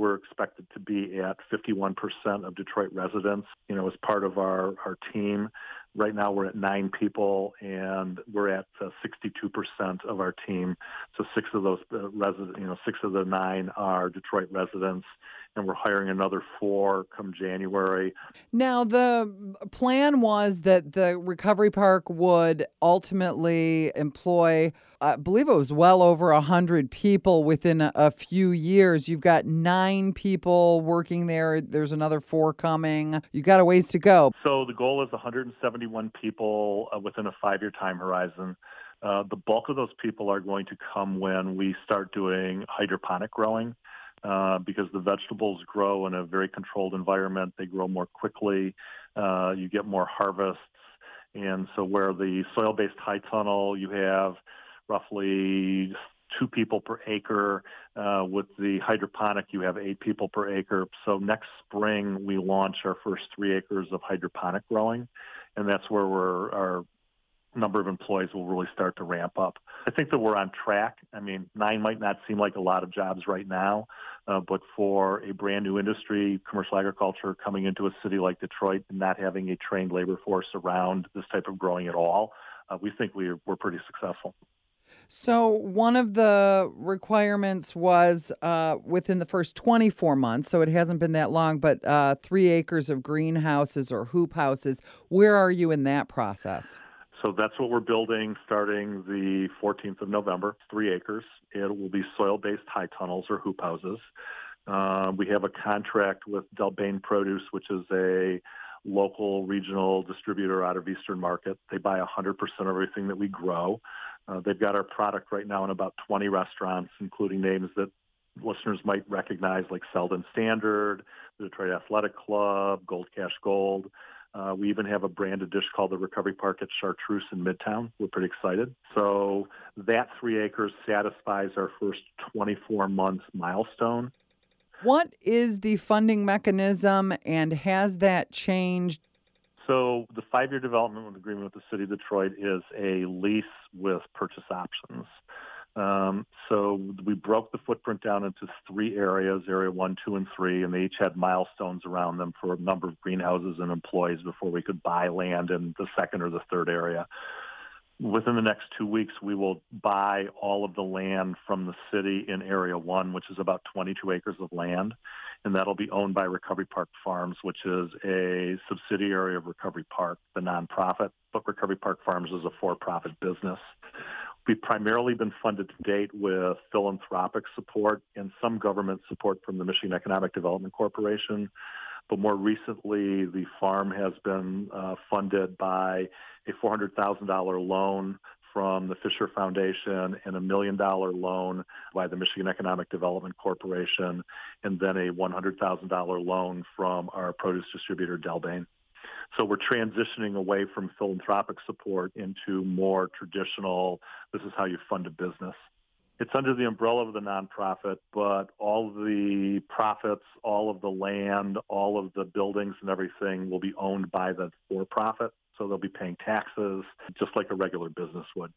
were expected to be at 51% of Detroit residents, you know, as part of our, our team. Right now, we're at nine people, and we're at uh, 62% of our team. So six of those uh, residents, you know, six of the nine are Detroit residents, and we're hiring another four come January. Now, the plan was that the recovery park would ultimately employ, I believe it was well over 100 people within a, a few years. You've got nine people working there, there's another four coming. You've got a ways to go. So the goal is 171 people uh, within a five year time horizon. Uh, the bulk of those people are going to come when we start doing hydroponic growing. Uh, because the vegetables grow in a very controlled environment. They grow more quickly. Uh, you get more harvests. And so, where the soil based high tunnel, you have roughly two people per acre. Uh, with the hydroponic, you have eight people per acre. So, next spring, we launch our first three acres of hydroponic growing. And that's where our number of employees will really start to ramp up. I think that we're on track. I mean, nine might not seem like a lot of jobs right now, uh, but for a brand new industry, commercial agriculture, coming into a city like Detroit and not having a trained labor force around this type of growing at all, uh, we think we're, we're pretty successful. So, one of the requirements was uh, within the first 24 months, so it hasn't been that long, but uh, three acres of greenhouses or hoop houses. Where are you in that process? So that's what we're building starting the 14th of November, three acres. It will be soil based high tunnels or hoop houses. Uh, we have a contract with Del Bene Produce, which is a local regional distributor out of Eastern Market. They buy 100% of everything that we grow. Uh, they've got our product right now in about 20 restaurants, including names that listeners might recognize like Selden Standard, the Detroit Athletic Club, Gold Cash Gold. Uh, we even have a branded dish called the Recovery Park at Chartreuse in Midtown. We're pretty excited. So that three acres satisfies our first 24 months milestone. What is the funding mechanism and has that changed? So the five-year development agreement with the City of Detroit is a lease with purchase options. Um, so we broke the footprint down into three areas, area one, two, and three, and they each had milestones around them for a number of greenhouses and employees before we could buy land in the second or the third area. Within the next two weeks, we will buy all of the land from the city in Area 1, which is about 22 acres of land, and that'll be owned by Recovery Park Farms, which is a subsidiary of Recovery Park, the nonprofit, but Recovery Park Farms is a for profit business. We've primarily been funded to date with philanthropic support and some government support from the Michigan Economic Development Corporation. But more recently, the farm has been uh, funded by a $400,000 loan from the Fisher Foundation and a million dollar loan by the Michigan Economic Development Corporation, and then a $100,000 loan from our produce distributor, Del Bene. So we're transitioning away from philanthropic support into more traditional, this is how you fund a business. It's under the umbrella of the nonprofit, but all the profits, all of the land, all of the buildings and everything will be owned by the for profit. So they'll be paying taxes just like a regular business would.